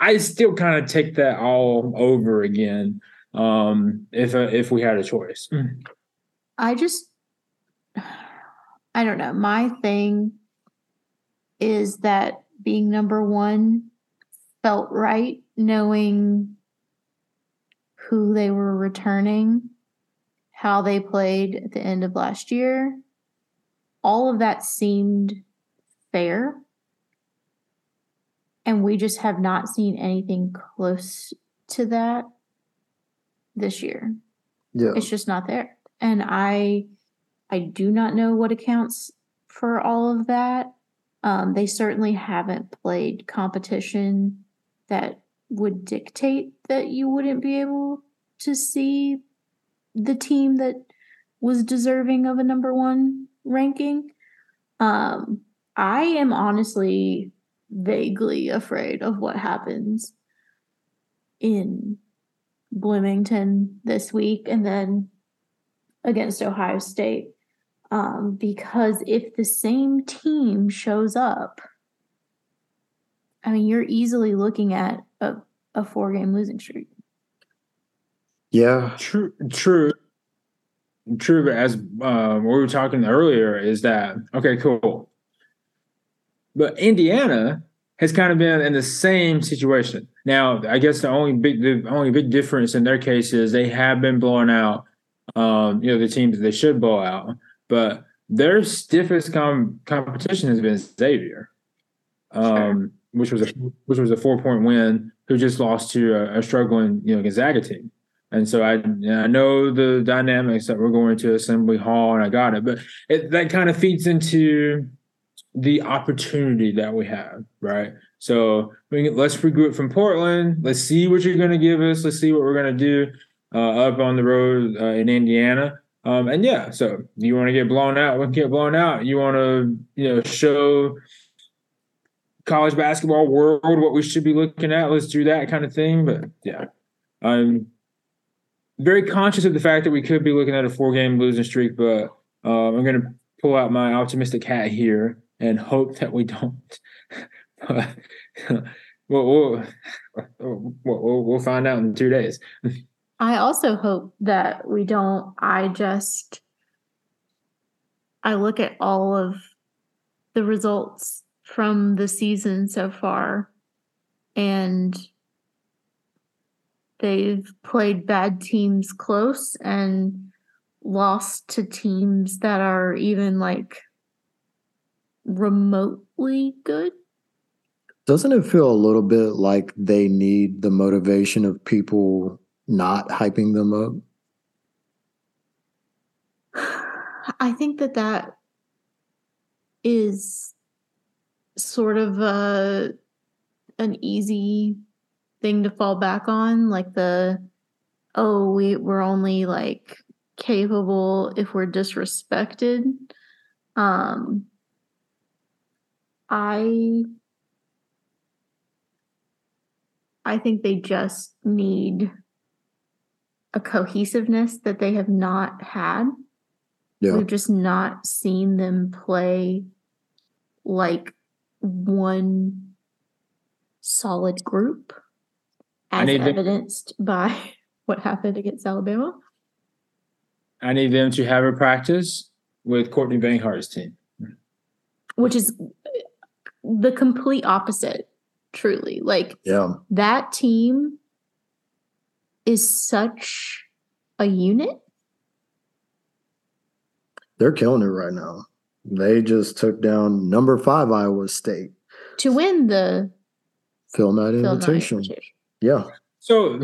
I still kind of take that all over again um, if uh, if we had a choice.
I just I don't know. My thing is that being number one felt right, knowing who they were returning, how they played at the end of last year. All of that seemed fair. And we just have not seen anything close to that this year
yeah.
it's just not there and i i do not know what accounts for all of that um, they certainly haven't played competition that would dictate that you wouldn't be able to see the team that was deserving of a number one ranking um, i am honestly vaguely afraid of what happens in Bloomington this week and then against Ohio State. Um, because if the same team shows up, I mean, you're easily looking at a, a four game losing streak.
Yeah.
True, true, true. But as um, we were talking earlier, is that okay? Cool. But Indiana has kind of been in the same situation. Now, I guess the only big the only big difference in their case is they have been blown out um, you know, the teams they should blow out. But their stiffest com- competition has been Xavier, um, sure. Which was a which was a four point win. Who just lost to a, a struggling you know Gonzaga team. And so I I know the dynamics that we're going to Assembly Hall, and I got it. But it, that kind of feeds into the opportunity that we have, right? So we can, let's regroup from Portland. Let's see what you're going to give us. Let's see what we're going to do uh, up on the road uh, in Indiana. Um, and yeah, so you want to get blown out, we can get blown out. You want to, you know, show college basketball world what we should be looking at. Let's do that kind of thing. But yeah, I'm very conscious of the fact that we could be looking at a four game losing streak, but um, I'm going to pull out my optimistic hat here and hope that we don't. *laughs* we'll, we'll, we'll, we'll find out in two days.
I also hope that we don't. I just, I look at all of the results from the season so far, and they've played bad teams close and lost to teams that are even like remotely good.
Doesn't it feel a little bit like they need the motivation of people not hyping them up? *sighs*
I think that that is sort of a an easy thing to fall back on like the oh we we're only like capable if we're disrespected um i i think they just need a cohesiveness that they have not had. Yeah. We've just not seen them play like one solid group as evidenced to, by *laughs* what happened against Alabama.
I need them to have a practice with Courtney Banghart's team.
Which is the complete opposite, truly. Like
yeah.
that team is such a unit.
They're killing it right now. They just took down number five Iowa State
to win the
Phil Knight Invitation. Yeah.
So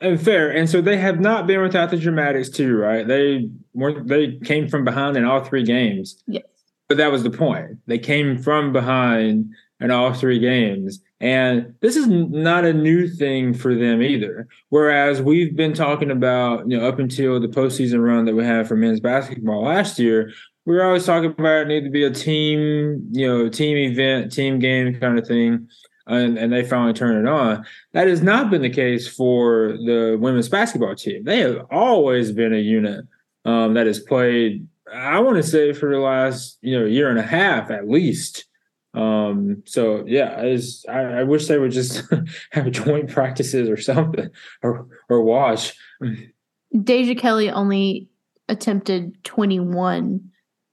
and fair. And so they have not been without the dramatics too, right? They weren't they came from behind in all three games.
Yes.
But that was the point. They came from behind in all three games. And this is not a new thing for them either. Whereas we've been talking about, you know, up until the postseason run that we had for men's basketball last year, we were always talking about it need to be a team, you know, team event, team game kind of thing. And, and they finally turned it on. That has not been the case for the women's basketball team. They have always been a unit um, that has played, I want to say, for the last you know year and a half at least. Um, so yeah, as I, I, wish they would just *laughs* have joint practices or something or or watch.
Deja Kelly only attempted 21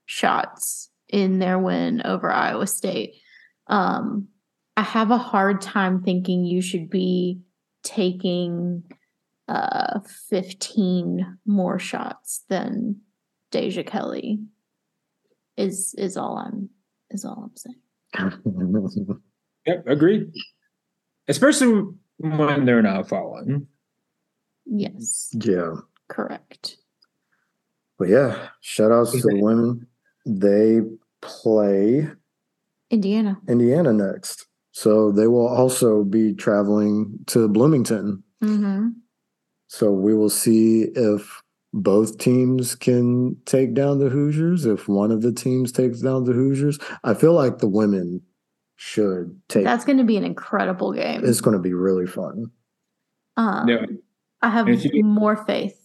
shots in their win over Iowa State. Um, I have a hard time thinking you should be taking uh 15 more shots than Deja Kelly is is all I'm is all I'm saying *laughs*
yep, agreed. Especially when they're not falling.
Yes.
Yeah.
Correct.
But yeah, shout outs to the women. They play
Indiana.
Indiana next. So they will also be traveling to Bloomington.
Mm-hmm.
So we will see if both teams can take down the Hoosiers. If one of the teams takes down the Hoosiers, I feel like the women should take.
That's going to be an incredible game.
It's going to be really fun.
Um, yeah. I have you, more faith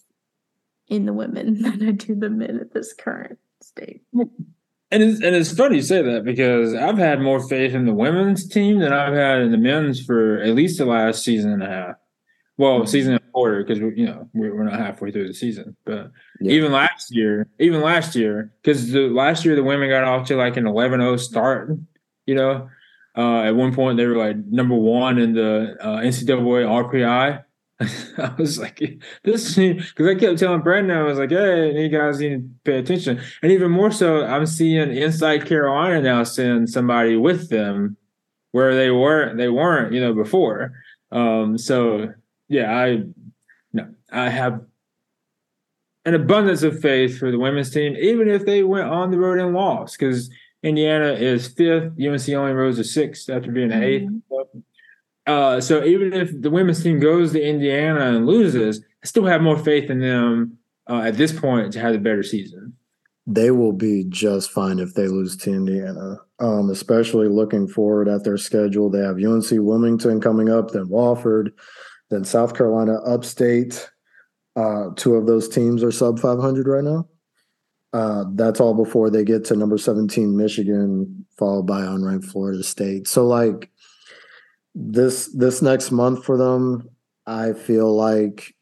in the women *laughs* than I do the men at this current state.
And it's, and it's funny you say that because I've had more faith in the women's team than I've had in the men's for at least the last season and a half. Well, mm-hmm. season and a quarter because you know we're, we're not halfway through the season. But yeah. even last year, even last year, because the last year the women got off to like an 11-0 start. You know, uh, at one point they were like number one in the uh, NCAA RPI. *laughs* I was like, this because I kept telling Brandon, I was like, hey, you guys need to pay attention. And even more so, I'm seeing inside Carolina now send somebody with them where they weren't they weren't, you know, before. Um, so yeah, I no, I have an abundance of faith for the women's team, even if they went on the road and lost, because Indiana is fifth, UNC only rose to sixth after being mm-hmm. eighth. Uh, so even if the women's team goes to Indiana and loses, I still have more faith in them uh, at this point to have a better season.
They will be just fine if they lose to Indiana. Um, especially looking forward at their schedule. They have UNC Wilmington coming up, then Wofford, then South Carolina Upstate. Uh, two of those teams are sub 500 right now. Uh, that's all before they get to number 17 Michigan, followed by unranked Florida State. So like this this next month for them, I feel like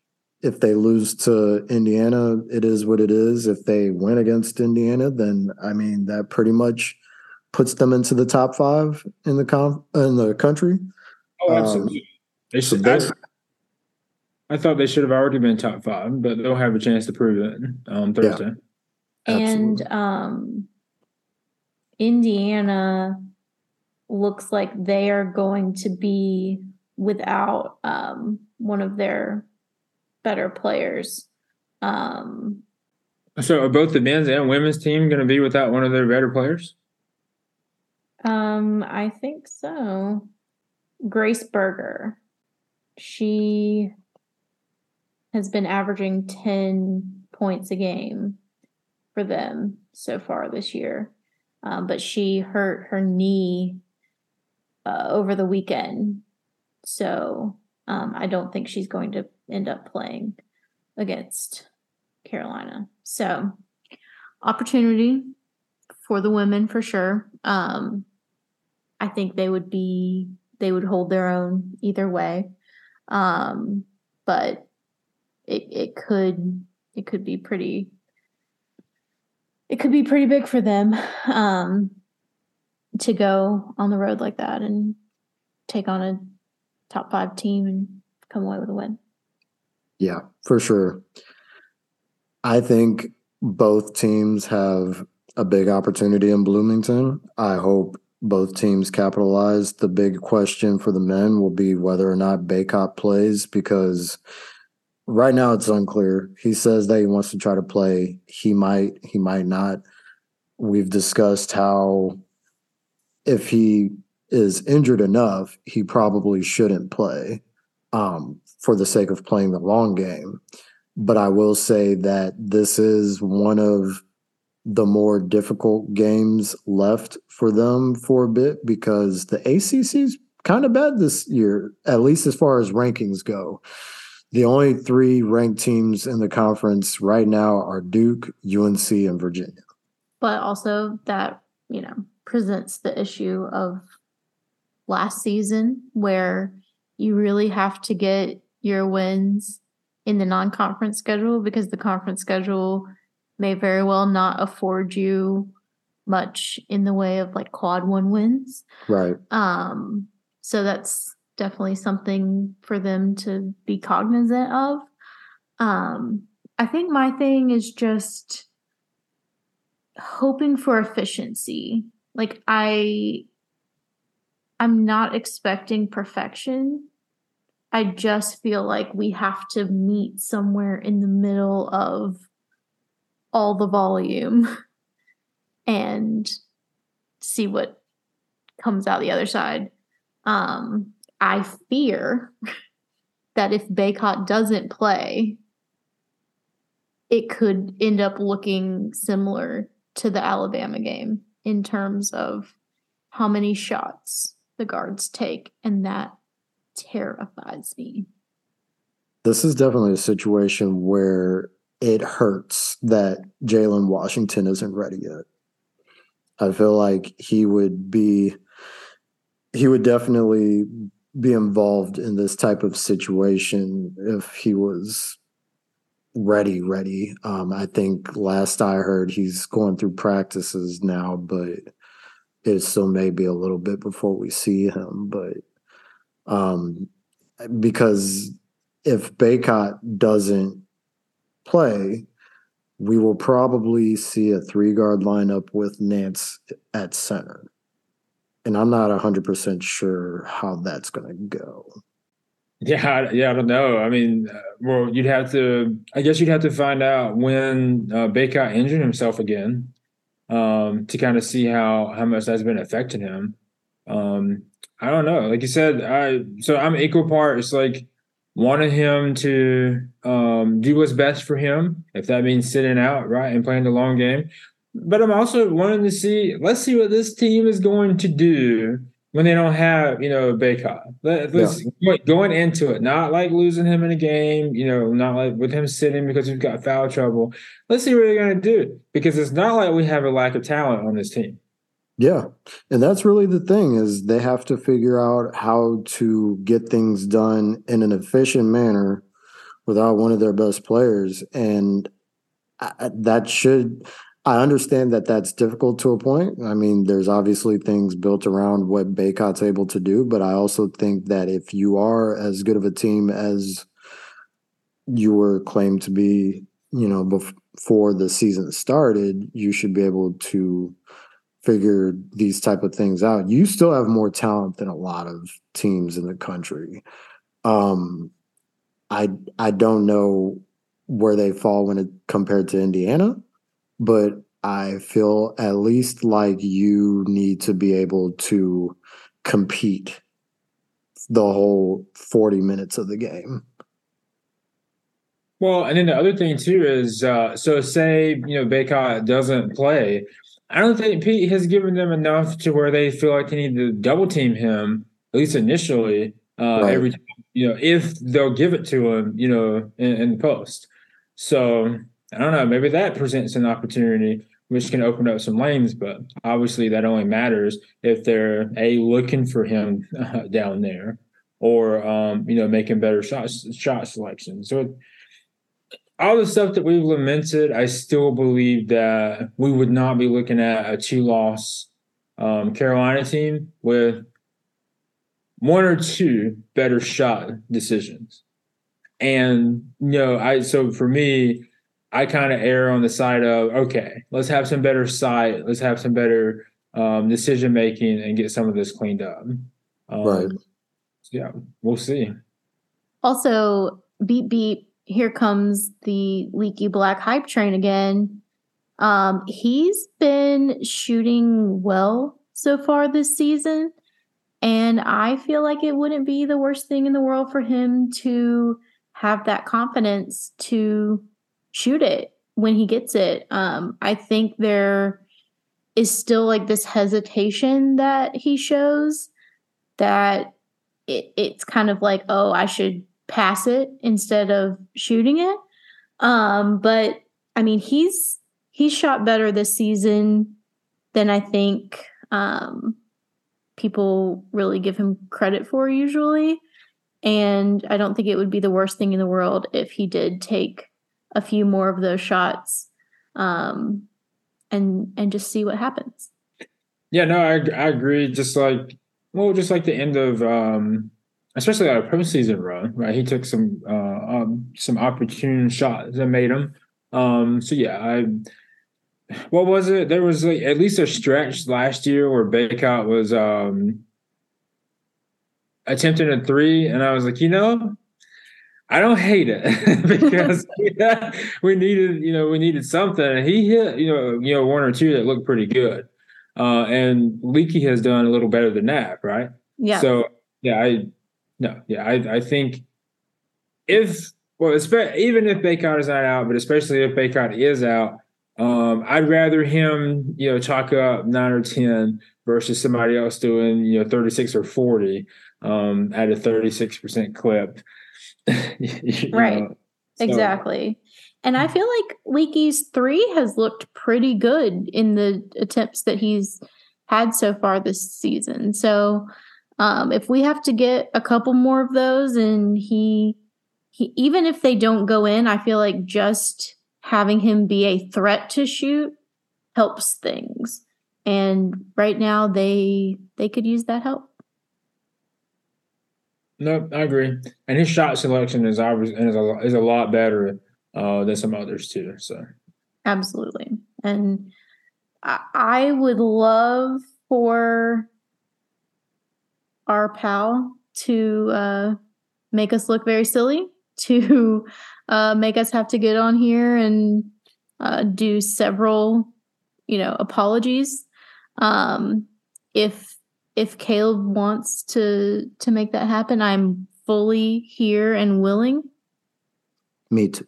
if they lose to Indiana, it is what it is. If they win against Indiana, then I mean that pretty much puts them into the top five in the com in the country.
Oh, absolutely. Um, they should. So I, I, thought they should have already been top five, but they'll have a chance to prove it on Thursday.
Yeah, and um, Indiana looks like they are going to be without um, one of their better players. Um,
so are both the men's and women's team going to be without one of their better players?
Um, I think so. Grace Berger. She has been averaging 10 points a game for them so far this year. Um, but she hurt her knee uh, over the weekend. So um, I don't think she's going to end up playing against Carolina. So opportunity for the women for sure. Um, I think they would be they would hold their own either way. Um, but it it could it could be pretty it could be pretty big for them. Um, to go on the road like that and take on a top five team and come away with a win.
Yeah, for sure. I think both teams have a big opportunity in Bloomington. I hope both teams capitalize. The big question for the men will be whether or not Bacot plays because right now it's unclear. He says that he wants to try to play. He might, he might not. We've discussed how if he is injured enough, he probably shouldn't play um, for the sake of playing the long game. But I will say that this is one of the more difficult games left for them for a bit because the ACC is kind of bad this year, at least as far as rankings go. The only three ranked teams in the conference right now are Duke, UNC, and Virginia.
But also that, you know, presents the issue of last season where you really have to get your wins in the non-conference schedule because the conference schedule may very well not afford you much in the way of like quad one wins.
Right.
Um so that's definitely something for them to be cognizant of. Um I think my thing is just hoping for efficiency like I I'm not expecting perfection. I just feel like we have to meet somewhere in the middle of all the volume *laughs* and see what comes out the other side. Um, I fear *laughs* that if Bacot doesn't play, it could end up looking similar to the Alabama game in terms of how many shots the guards take, and that terrifies me.
This is definitely a situation where it hurts that Jalen Washington isn't ready yet. I feel like he would be he would definitely be involved in this type of situation if he was ready, ready. Um, I think last I heard he's going through practices now, but it still may be a little bit before we see him. But um, because if Bacot doesn't play, we will probably see a three guard lineup with Nance at center. And I'm not 100% sure how that's going to go.
Yeah, yeah, I don't know. I mean, uh, well, you'd have to. I guess you'd have to find out when uh, Bacot injured himself again, um, to kind of see how how much that's been affecting him. Um, I don't know. Like you said, I so I'm equal parts like wanting him to um, do what's best for him, if that means sitting out right and playing the long game. But I'm also wanting to see. Let's see what this team is going to do when they don't have, you know, Bacot. Let, us yeah. going into it, not like losing him in a game, you know, not like with him sitting because we've got foul trouble. Let's see what they're going to do because it's not like we have a lack of talent on this team.
Yeah. And that's really the thing is they have to figure out how to get things done in an efficient manner without one of their best players and uh, that should I understand that that's difficult to a point. I mean, there's obviously things built around what Bacot's able to do, but I also think that if you are as good of a team as you were claimed to be, you know, before the season started, you should be able to figure these type of things out. You still have more talent than a lot of teams in the country. Um, I I don't know where they fall when it compared to Indiana but I feel at least like you need to be able to compete the whole 40 minutes of the game.
Well, and then the other thing too is uh, so say, you know, Bacot doesn't play. I don't think Pete has given them enough to where they feel like they need to double team him, at least initially, uh, right. every time, you know, if they'll give it to him, you know, in, in the post. So I don't know, maybe that presents an opportunity which can open up some lanes, but obviously that only matters if they're a looking for him uh, *laughs* down there or um, you know making better shots shot selection. So all the stuff that we've lamented, I still believe that we would not be looking at a two loss um, Carolina team with one or two better shot decisions. And you know, I so for me, I kind of err on the side of okay, let's have some better sight, let's have some better um, decision making, and get some of this cleaned up. Um, right. Yeah, we'll see.
Also, beep beep. Here comes the Leaky Black hype train again. Um, he's been shooting well so far this season, and I feel like it wouldn't be the worst thing in the world for him to have that confidence to shoot it when he gets it. Um, I think there is still like this hesitation that he shows that it, it's kind of like, oh, I should pass it instead of shooting it. Um, but I mean, he's he's shot better this season than I think um, people really give him credit for usually. And I don't think it would be the worst thing in the world if he did take a few more of those shots um, and and just see what happens.
Yeah, no, I I agree. Just like well, just like the end of um, especially our postseason run, right? He took some uh, um, some opportune shots that made him. Um, so yeah, I what was it? There was like at least a stretch last year where Bacot was um attempting a three, and I was like, you know, I don't hate it *laughs* because yeah, *laughs* we needed, you know, we needed something. And he hit, you know, you know, one or two that looked pretty good. Uh, and Leaky has done a little better than that, right?
Yeah.
So yeah, I no, yeah, I I think if well, even if Bacot is not out, but especially if Bacot is out, um, I'd rather him, you know, chalk up nine or ten versus somebody else doing, you know, thirty six or forty um, at a thirty six percent clip. *laughs*
right. Know, so. Exactly. And I feel like Leaky's three has looked pretty good in the attempts that he's had so far this season. So um, if we have to get a couple more of those and he he even if they don't go in, I feel like just having him be a threat to shoot helps things. And right now they they could use that help.
No, I agree. And his shot selection is obviously is a, is a lot better uh, than some others too. So
Absolutely. And I, I would love for our pal to uh, make us look very silly, *laughs* to uh, make us have to get on here and uh, do several, you know, apologies. Um, if if Caleb wants to to make that happen, I'm fully here and willing.
Me too.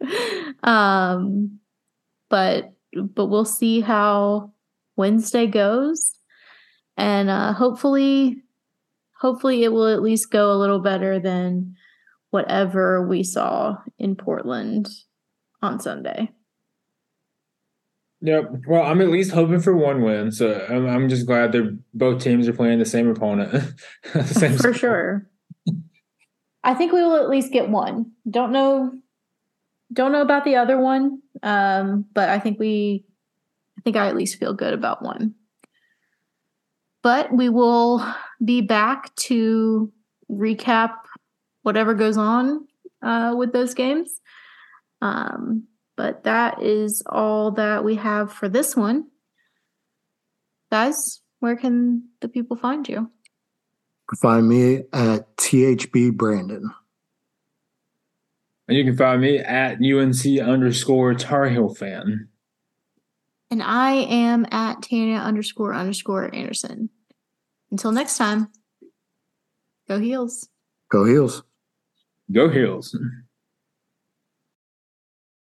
*laughs*
um, but but we'll see how Wednesday goes, and uh, hopefully, hopefully it will at least go a little better than whatever we saw in Portland on Sunday.
Yep. Well, I'm at least hoping for one win, so I'm, I'm just glad they're both teams are playing the same opponent. *laughs* the same
For sure. I think we will at least get one. Don't know don't know about the other one. Um, but I think we I think I at least feel good about one. But we will be back to recap whatever goes on uh, with those games. Um, but that is all that we have for this one. Guys, where can the people find you?
Find me at THB Brandon.
And you can find me at UNC underscore Tar Heel fan.
And I am at Tanya underscore underscore Anderson. Until next time, go heels.
Go Heels.
Go Heels. *laughs*